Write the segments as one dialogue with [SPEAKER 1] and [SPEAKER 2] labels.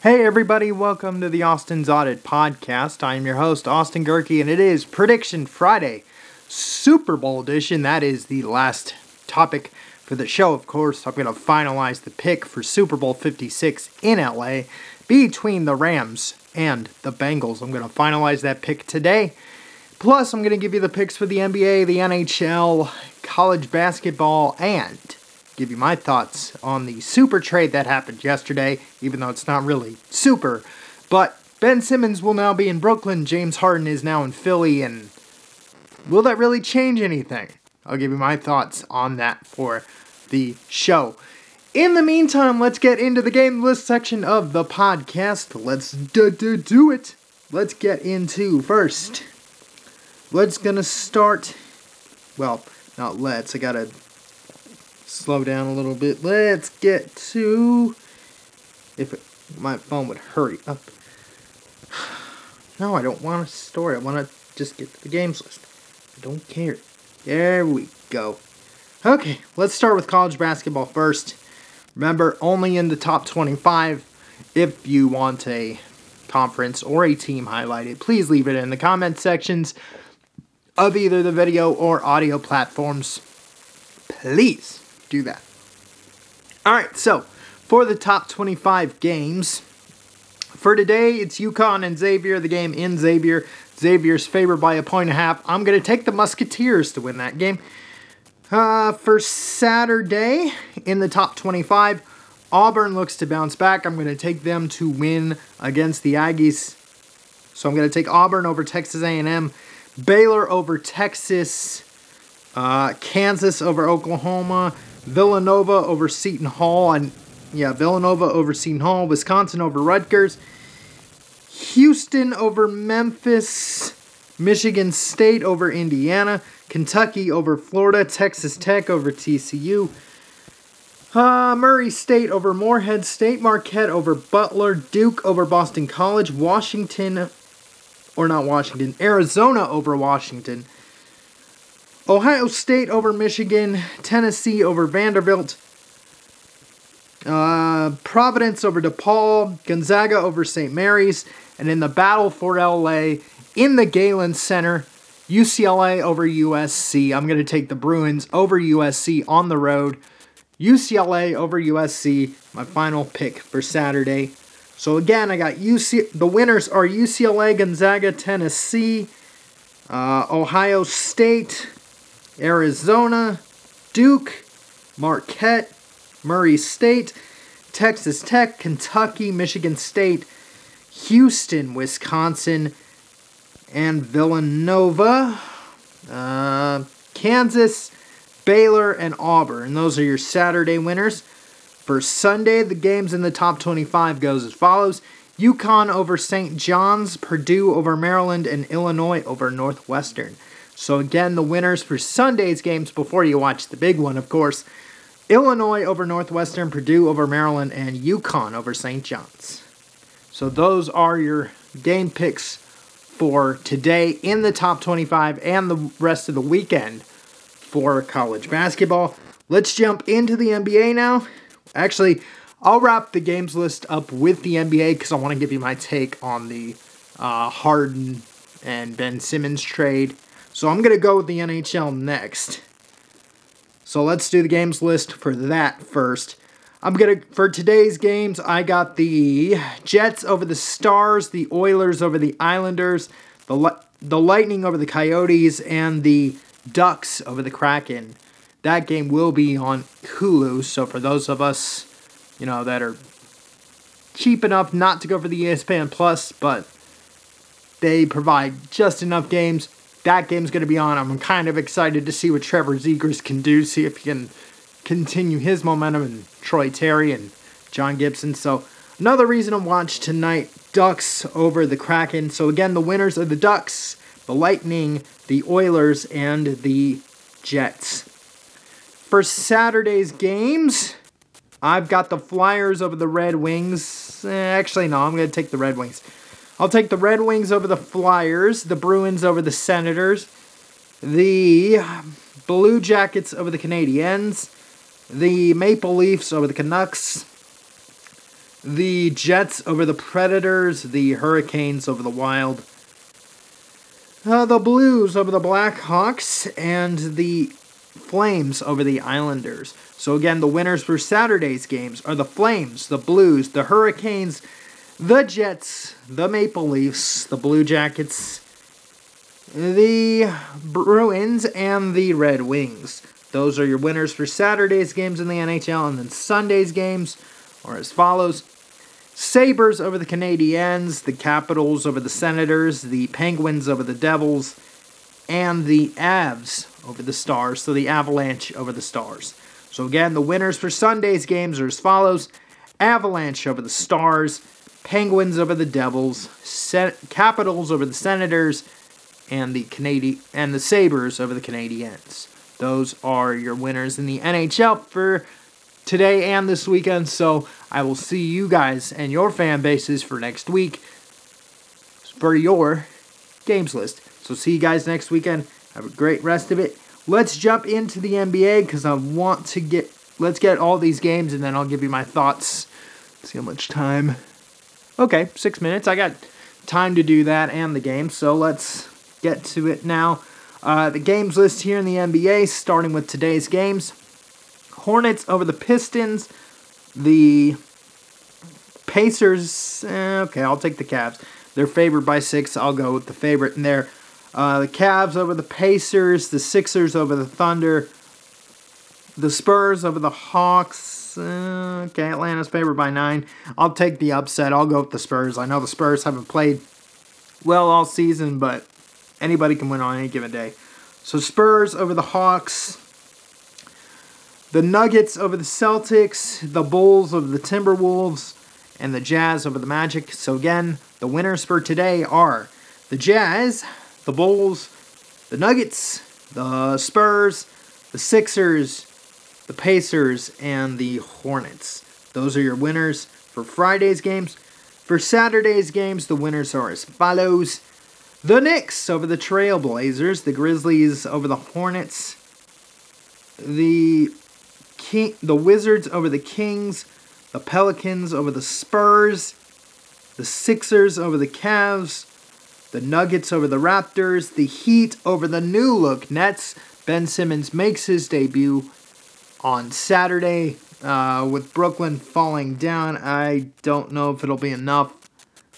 [SPEAKER 1] Hey, everybody, welcome to the Austin's Audit Podcast. I am your host, Austin Gehrke, and it is Prediction Friday, Super Bowl edition. That is the last topic for the show, of course. I'm going to finalize the pick for Super Bowl 56 in LA between the Rams and the Bengals. I'm going to finalize that pick today. Plus, I'm going to give you the picks for the NBA, the NHL, college basketball, and give you my thoughts on the super trade that happened yesterday, even though it's not really super. But Ben Simmons will now be in Brooklyn, James Harden is now in Philly, and will that really change anything? I'll give you my thoughts on that for the show. In the meantime, let's get into the game list section of the podcast. Let's do, do, do it. Let's get into first. Let's gonna start. Well, not let's. I gotta slow down a little bit. Let's get to. If it, my phone would hurry up. No, I don't want a story. I want to just get to the games list. I don't care. There we go. Okay, let's start with college basketball first. Remember, only in the top 25. If you want a conference or a team highlighted, please leave it in the comment sections of either the video or audio platforms. Please do that. All right, so for the top 25 games, for today it's UConn and Xavier, the game in Xavier. Xavier's favored by a point and a half. I'm going to take the Musketeers to win that game. Uh, for Saturday in the top 25, Auburn looks to bounce back. I'm going to take them to win against the Aggies. So I'm going to take Auburn over Texas A&M, Baylor over Texas, uh, Kansas over Oklahoma, Villanova over Seton Hall, and yeah, Villanova over Seton Hall, Wisconsin over Rutgers, Houston over Memphis, Michigan State over Indiana, Kentucky over Florida, Texas Tech over TCU, uh, Murray State over Morehead State, Marquette over Butler, Duke over Boston College, Washington, or not Washington, Arizona over Washington, Ohio State over Michigan, Tennessee over Vanderbilt, uh, Providence over DePaul, Gonzaga over St. Mary's, and in the battle for LA in the Galen Center, UCLA over USC. I'm going to take the Bruins over USC on the road. UCLA over USC, my final pick for Saturday. So again, I got UC. The winners are UCLA, Gonzaga, Tennessee, uh, Ohio State, Arizona, Duke, Marquette, Murray State, Texas Tech, Kentucky, Michigan State, Houston, Wisconsin, and Villanova, uh, Kansas, Baylor, and Auburn. And those are your Saturday winners. For Sunday, the games in the top 25 goes as follows. UConn over St. John's, Purdue over Maryland, and Illinois over Northwestern. So again, the winners for Sunday's games before you watch the big one, of course. Illinois over Northwestern, Purdue over Maryland, and UConn over St. John's. So those are your game picks for today in the top 25 and the rest of the weekend for college basketball. Let's jump into the NBA now. Actually, I'll wrap the games list up with the NBA because I want to give you my take on the uh, Harden and Ben Simmons trade. So I'm going to go with the NHL next. So let's do the games list for that first. I'm gonna for today's games. I got the Jets over the Stars, the Oilers over the Islanders, the the Lightning over the Coyotes, and the Ducks over the Kraken. That game will be on Hulu. So for those of us, you know, that are cheap enough not to go for the ESPN Plus, but they provide just enough games that game's going to be on. I'm kind of excited to see what Trevor Zegras can do, see if he can continue his momentum, and Troy Terry and John Gibson. So, another reason to watch tonight Ducks over the Kraken. So, again, the winners are the Ducks, the Lightning, the Oilers, and the Jets. For Saturday's games, I've got the Flyers over the Red Wings. Eh, actually, no, I'm going to take the Red Wings. I'll take the Red Wings over the Flyers, the Bruins over the Senators, the Blue Jackets over the Canadiens, the Maple Leafs over the Canucks, the Jets over the Predators, the Hurricanes over the Wild, uh, the Blues over the Blackhawks, and the Flames over the Islanders. So again, the winners for Saturday's games are the Flames, the Blues, the Hurricanes, the Jets, the Maple Leafs, the Blue Jackets, the Bruins, and the Red Wings. Those are your winners for Saturday's games in the NHL, and then Sunday's games are as follows. Sabres over the Canadiens, the Capitals over the Senators, the Penguins over the Devils, and the Avs over the Stars. So the Avalanche over the Stars. So again, the winners for Sunday's games are as follows Avalanche over the Stars, Penguins over the Devils, Sen- Capitals over the Senators, and the Canadi- and the Sabres over the Canadiens. Those are your winners in the NHL for today and this weekend. So I will see you guys and your fan bases for next week for your games list. So see you guys next weekend. Have a great rest of it. Let's jump into the NBA because I want to get let's get all these games and then I'll give you my thoughts. See how much time. Okay, six minutes. I got time to do that and the game. So let's get to it now. Uh, the games list here in the NBA, starting with today's games. Hornets over the Pistons. The Pacers. Eh, okay, I'll take the Cavs. They're favored by six. I'll go with the favorite in there. Uh, the Cavs over the Pacers. The Sixers over the Thunder. The Spurs over the Hawks. Uh, okay, Atlanta's favored by nine. I'll take the upset. I'll go with the Spurs. I know the Spurs haven't played well all season, but anybody can win on any given day. So Spurs over the Hawks. The Nuggets over the Celtics. The Bulls over the Timberwolves. And the Jazz over the Magic. So again, the winners for today are the Jazz, the Bulls, the Nuggets, the Spurs, the Sixers, the Pacers, and the Hornets. Those are your winners for Friday's games. For Saturday's games, the winners are as follows. The Knicks over the Trailblazers, the Grizzlies over the Hornets, the King, the Wizards over the Kings, the Pelicans over the Spurs, the Sixers over the Cavs, the Nuggets over the Raptors, the Heat over the new look Nets. Ben Simmons makes his debut on Saturday uh, with Brooklyn falling down. I don't know if it'll be enough,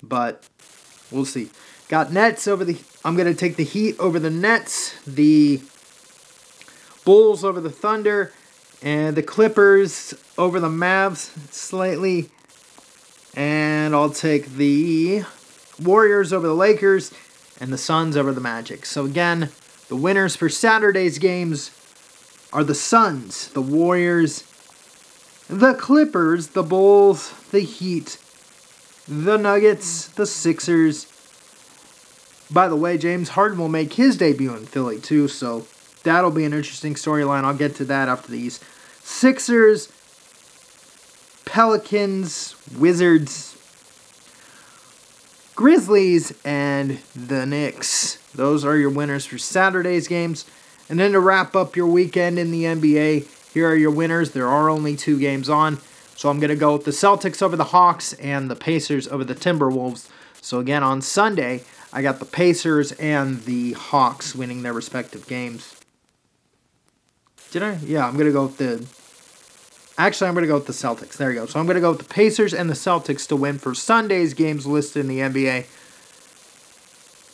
[SPEAKER 1] but we'll see. Got Nets over the. I'm going to take the Heat over the Nets, the Bulls over the Thunder, and the Clippers over the Mavs slightly. And I'll take the Warriors over the Lakers and the Suns over the Magic. So again, the winners for Saturday's games are the Suns, the Warriors, the Clippers, the Bulls, the Heat, the Nuggets, the Sixers. By the way, James Harden will make his debut in Philly too, so that'll be an interesting storyline. I'll get to that after these. Sixers, Pelicans, Wizards, Grizzlies, and the Knicks. Those are your winners for Saturday's games. And then to wrap up your weekend in the NBA, here are your winners. There are only two games on. So I'm going to go with the Celtics over the Hawks and the Pacers over the Timberwolves. So again, on Sunday, I got the Pacers and the Hawks winning their respective games. Did I? Yeah, I'm going to go with the. Actually, I'm going to go with the Celtics. There you go. So I'm going to go with the Pacers and the Celtics to win for Sunday's games listed in the NBA.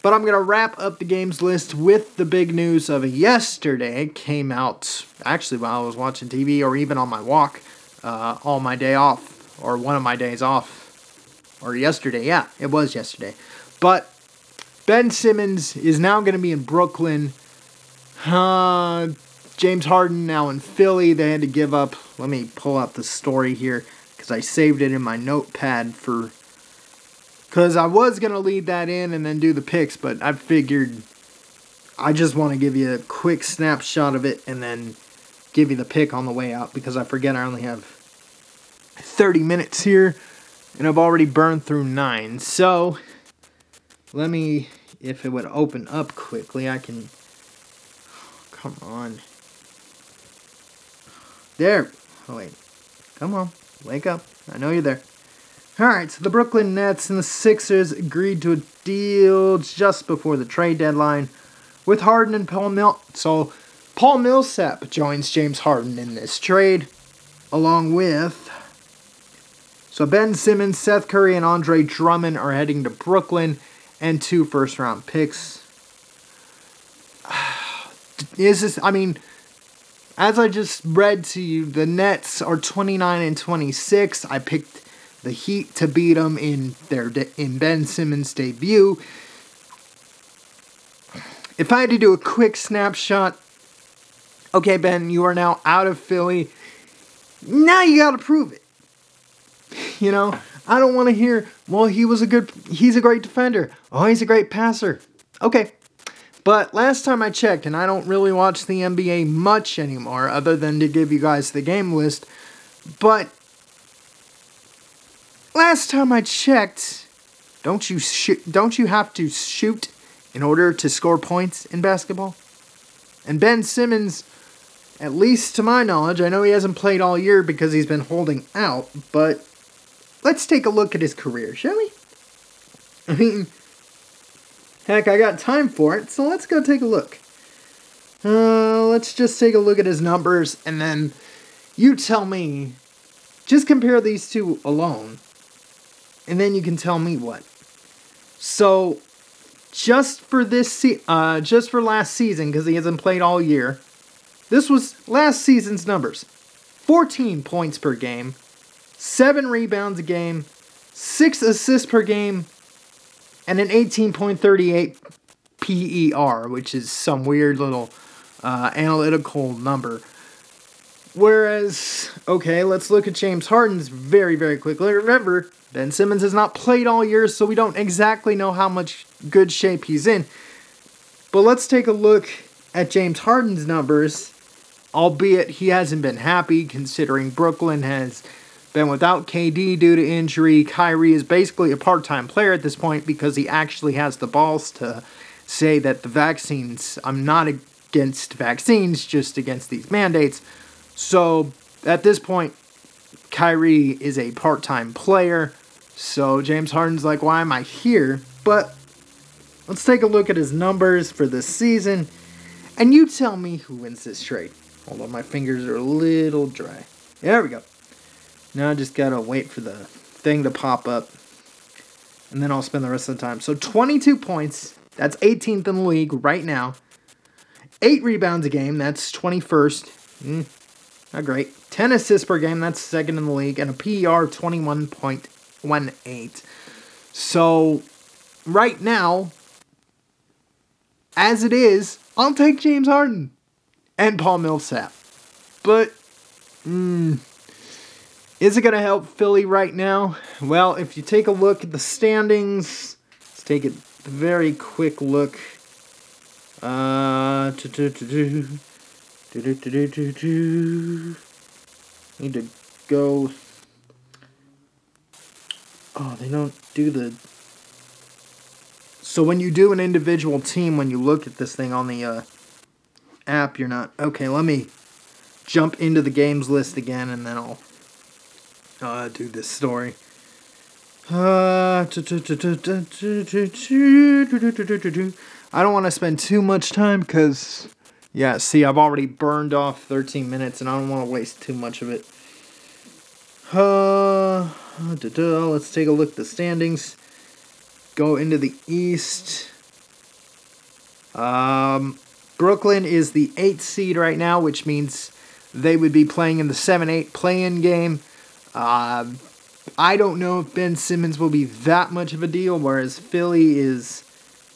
[SPEAKER 1] But I'm going to wrap up the games list with the big news of yesterday. It came out actually while I was watching TV or even on my walk uh, all my day off or one of my days off. Or yesterday. Yeah, it was yesterday. But Ben Simmons is now going to be in Brooklyn. Uh, James Harden now in Philly. They had to give up. Let me pull out the story here because I saved it in my notepad for. Because I was going to lead that in and then do the picks, but I figured I just want to give you a quick snapshot of it and then give you the pick on the way out because I forget I only have 30 minutes here and I've already burned through nine. So let me, if it would open up quickly, I can. Come on. There. Oh, wait. Come on. Wake up. I know you're there. All right, so the Brooklyn Nets and the Sixers agreed to a deal just before the trade deadline with Harden and Paul Mill. So Paul Millsap joins James Harden in this trade, along with. So Ben Simmons, Seth Curry, and Andre Drummond are heading to Brooklyn, and two first round picks. Is this? I mean, as I just read to you, the Nets are 29 and 26. I picked the Heat to beat them in their in Ben Simmons' debut. If I had to do a quick snapshot, okay, Ben, you are now out of Philly. Now you got to prove it. You know, I don't want to hear, well, he was a good, he's a great defender. Oh, he's a great passer. Okay. But last time I checked, and I don't really watch the NBA much anymore, other than to give you guys the game list, but last time I checked, don't you don't you have to shoot in order to score points in basketball? And Ben Simmons, at least to my knowledge, I know he hasn't played all year because he's been holding out, but let's take a look at his career, shall we? I mean, heck, I got time for it, so let's go take a look. Uh, let's just take a look at his numbers, and then you tell me. Just compare these two alone, and then you can tell me what. So, just for this, se- uh, just for last season, because he hasn't played all year, this was last season's numbers: 14 points per game, seven rebounds a game, six assists per game, and an 18.38 PER, which is some weird little uh, analytical number. Whereas, okay, let's look at James Harden's very, very quickly. Remember, Ben Simmons has not played all year, so we don't exactly know how much good shape he's in. But let's take a look at James Harden's numbers, albeit he hasn't been happy considering Brooklyn has been without KD due to injury. Kyrie is basically a part time player at this point because he actually has the balls to say that the vaccines, I'm not against vaccines, just against these mandates. So at this point, Kyrie is a part time player. So James Harden's like, why am I here? But let's take a look at his numbers for this season. And you tell me who wins this trade. On, my fingers are a little dry. There we go. Now I just gotta wait for the thing to pop up. And then I'll spend the rest of the time. So 22 points. That's 18th in the league right now. Eight rebounds a game. That's 21st. Mm, not great. 10 assists per game. That's second in the league. And a PER 21.18. So right now, as it is, I'll take James Harden and Paul Millsap. But, mm, is it going to help Philly right now? Well, if you take a look at the standings, let's take a very quick look. Uh, need to go. Oh, they don't do the. So when you do an individual team, when you look at this thing on the uh, app, you're not okay. Let me jump into the games list again, and then I'll uh, do this story. Uh, I don't want to spend too much time because, yeah, see, I've already burned off 13 minutes and I don't want to waste too much of it. Uh, let's take a look at the standings. Go into the East. Um, Brooklyn is the 8th seed right now, which means they would be playing in the 7 8 play in game. Uh, I don't know if Ben Simmons will be that much of a deal, whereas Philly is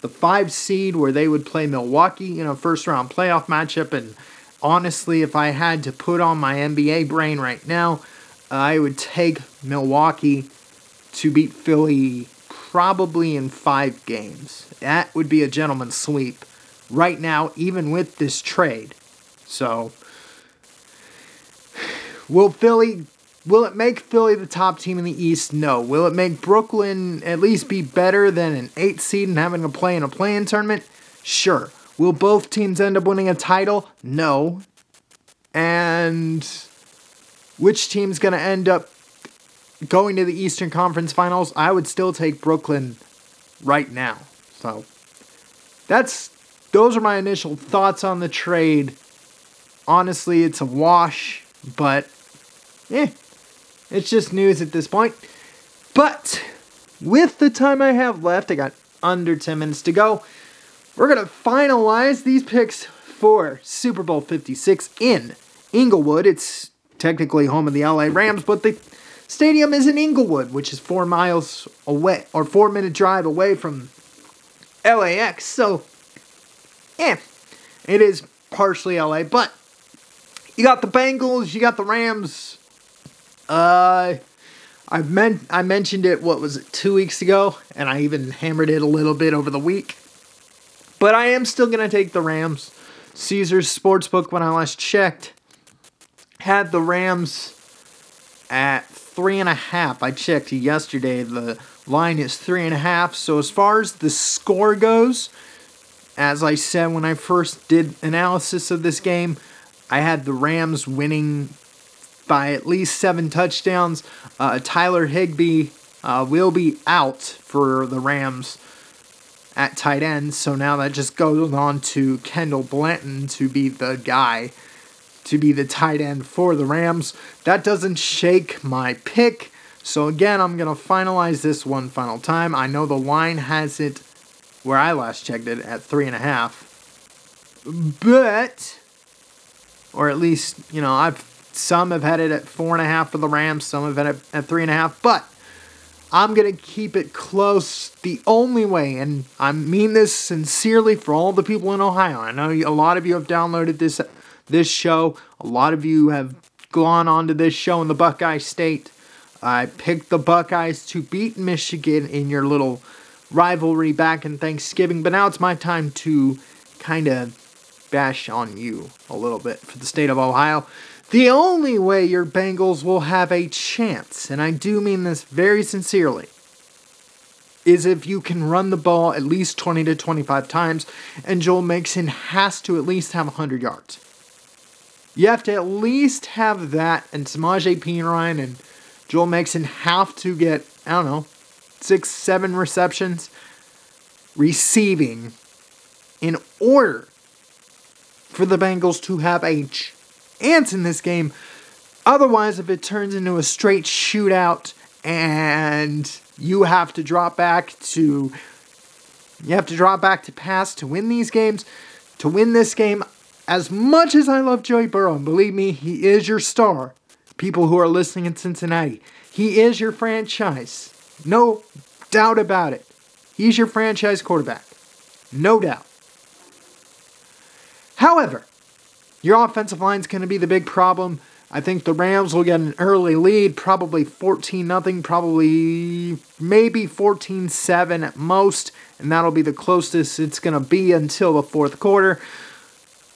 [SPEAKER 1] the five seed where they would play Milwaukee in a first round playoff matchup. And honestly, if I had to put on my NBA brain right now, I would take Milwaukee to beat Philly probably in five games. That would be a gentleman's sweep right now, even with this trade. So, will Philly Will it make Philly the top team in the East? No. Will it make Brooklyn at least be better than an eight seed and having to play in a play-in tournament? Sure. Will both teams end up winning a title? No. And which team's going to end up going to the Eastern Conference Finals, I would still take Brooklyn right now. So that's those are my initial thoughts on the trade. Honestly, it's a wash, but eh, it's just news at this point. But with the time I have left, I got under 10 minutes to go. We're going to finalize these picks for Super Bowl 56 in Inglewood. It's technically home of the LA Rams, but the stadium is in Inglewood, which is four miles away or four minute drive away from LAX. So, yeah, it is partially LA, but you got the Bengals, you got the Rams. Uh, I meant I mentioned it. What was it? Two weeks ago, and I even hammered it a little bit over the week. But I am still gonna take the Rams. Caesars Sportsbook, when I last checked, had the Rams at three and a half. I checked yesterday. The line is three and a half. So as far as the score goes, as I said when I first did analysis of this game, I had the Rams winning by at least seven touchdowns. Uh, Tyler Higbee uh, will be out for the Rams at tight end, so now that just goes on to Kendall Blanton to be the guy to be the tight end for the Rams. That doesn't shake my pick. So again, I'm going to finalize this one final time. I know the line has it where I last checked it at three and a half. But, or at least, you know, I've some have had it at four and a half for the Rams, some have had it at three and a half, but I'm going to keep it close the only way, and I mean this sincerely for all the people in Ohio. I know a lot of you have downloaded this this show. A lot of you have gone on to this show in the Buckeye State. I picked the Buckeyes to beat Michigan in your little rivalry back in Thanksgiving, but now it's my time to kind of bash on you a little bit for the state of Ohio. The only way your Bengals will have a chance, and I do mean this very sincerely, is if you can run the ball at least 20 to 25 times, and Joel Mixon has to at least have 100 yards. You have to at least have that, and Samaje Perine and Joel Mixon have to get, I don't know, six, seven receptions receiving in order for the Bengals to have a chance in this game. Otherwise, if it turns into a straight shootout and you have to drop back to you have to drop back to pass to win these games, to win this game, as much as I love Joey Burrow, and believe me, he is your star, people who are listening in Cincinnati, he is your franchise. No doubt about it. He's your franchise quarterback. No doubt. However, your offensive line is going to be the big problem. I think the Rams will get an early lead, probably 14 nothing, probably maybe 14-7 at most, and that'll be the closest it's going to be until the fourth quarter.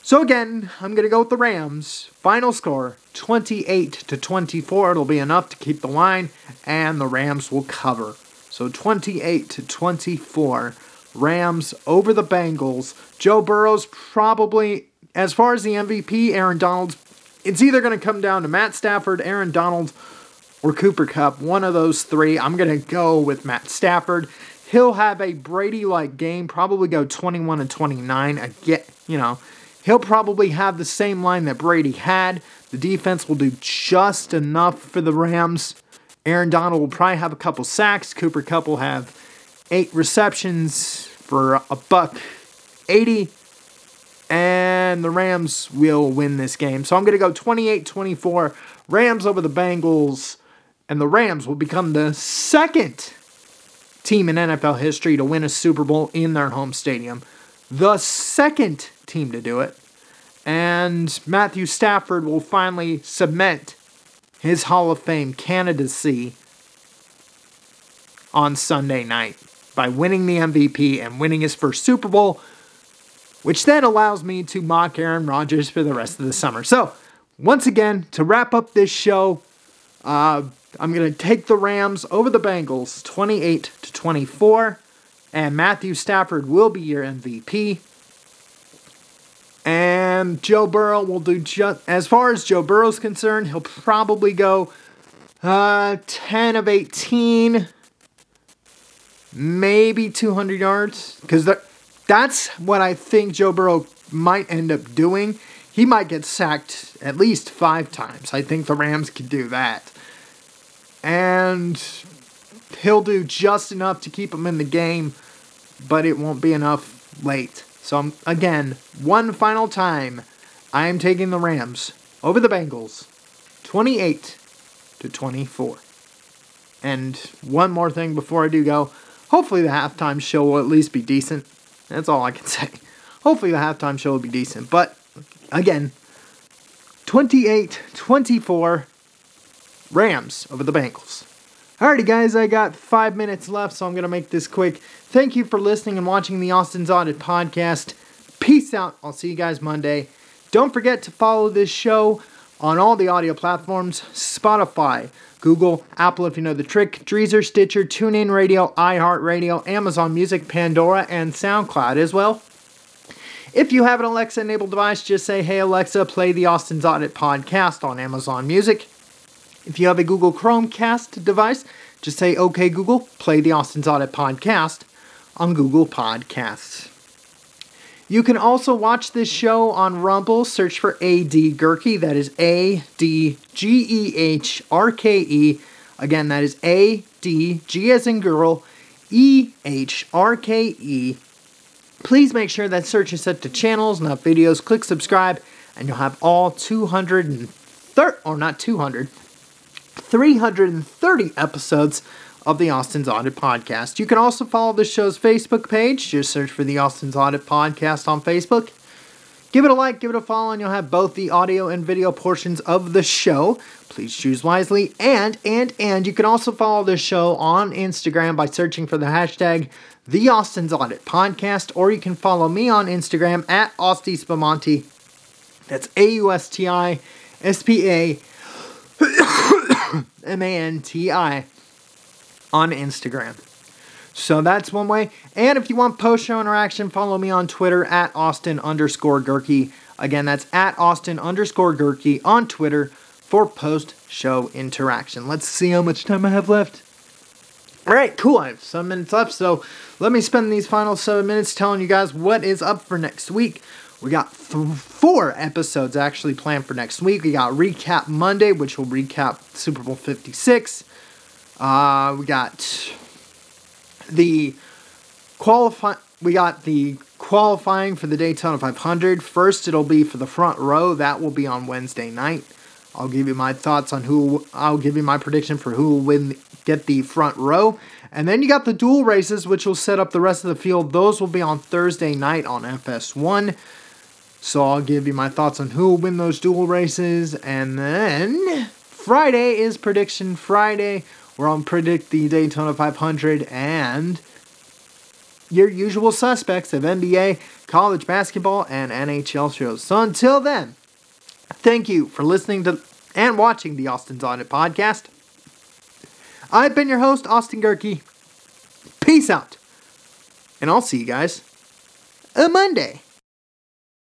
[SPEAKER 1] So again, I'm going to go with the Rams. Final score 28 to 24. It'll be enough to keep the line and the Rams will cover. So 28 to 24. Rams over the Bengals. Joe Burrow's probably as far as the MVP, Aaron Donald's it's either going to come down to Matt Stafford, Aaron Donald, or Cooper Kupp. One of those three. I'm going to go with Matt Stafford. He'll have a Brady like game, probably go 21 and 29. Again, you know, He'll probably have the same line that Brady had. The defense will do just enough for the Rams. Aaron Donald will probably have a couple sacks. Cooper Kupp will have eight receptions for a buck 80. And the Rams will win this game. So I'm going to go 28 24. Rams over the Bengals. And the Rams will become the second team in NFL history to win a Super Bowl in their home stadium. The second team to do it. And Matthew Stafford will finally cement his Hall of Fame candidacy on Sunday night by winning the MVP and winning his first Super Bowl, which then allows me to mock Aaron Rodgers for the rest of the summer. So, once again, to wrap up this show, uh, I'm going to take the Rams over the Bengals 28 to 24, and Matthew Stafford will be your MVP. And Joe Burrow will do just as far as Joe Burrow's concerned, he'll probably go Uh, 10 of 18. Maybe 200 yards. Because that's what I think Joe Burrow might end up doing. He might get sacked at least five times. I think the Rams could do that. And he'll do just enough to keep him in the game, but it won't be enough late. So, I'm, again, one final time, I am taking the Rams over the Bengals 28 to 24. And one more thing before I do go. Hopefully, the halftime show will at least be decent. That's all I can say. Hopefully, the halftime show will be decent. But again, 28 24 Rams over the Bengals. Alrighty, guys, I got five minutes left, so I'm going to make this quick. Thank you for listening and watching the Austin's Audit podcast. Peace out. I'll see you guys Monday. Don't forget to follow this show on all the audio platforms Spotify, Google, Apple if you know the trick, Deezer, Stitcher, TuneIn Radio, iHeartRadio, Amazon Music, Pandora, and SoundCloud as well. If you have an Alexa enabled device, just say, Hey Alexa, play the Austin's Audit podcast on Amazon Music. If you have a Google Chromecast device, just say, OK Google, play the Austin's Audit podcast on Google Podcasts. You can also watch this show on Rumble. Search for AD Gehrke. That is A D G E H R K E. Again, that is A D G as in girl, E H R K E. Please make sure that search is set to channels, not videos. Click subscribe, and you'll have all 230, or not 200, 330 episodes of the Austin's Audit Podcast. You can also follow the show's Facebook page. Just search for the Austin's Audit Podcast on Facebook. Give it a like, give it a follow, and you'll have both the audio and video portions of the show. Please choose wisely. And, and, and you can also follow the show on Instagram by searching for the hashtag the Austin's Audit Podcast, or you can follow me on Instagram at Austi Spamanti. That's A U S T I S P A M A N T I on Instagram. So that's one way. And if you want post show interaction, follow me on Twitter at Austin underscore Gehrke. Again, that's at Austin underscore Gehrke on Twitter for post show interaction. Let's see how much time I have left. All right, cool. I have some minutes left, so let me spend these final seven minutes telling you guys what is up for next week. We got th- four episodes actually planned for next week. We got Recap Monday, which will recap Super Bowl 56. Uh, we got the qualify. We got the qualifying for the Daytona 500. First, it'll be for the front row. That will be on Wednesday night. I'll give you my thoughts on who. I'll give you my prediction for who will win, get the front row, and then you got the dual races, which will set up the rest of the field. Those will be on Thursday night on FS1. So I'll give you my thoughts on who will win those dual races, and then Friday is prediction Friday where I'll predict the Daytona 500 and your usual suspects of NBA, college basketball, and NHL shows. So until then, thank you for listening to and watching the Austin's Audit podcast. I've been your host, Austin Gehrke. Peace out. And I'll see you guys on Monday.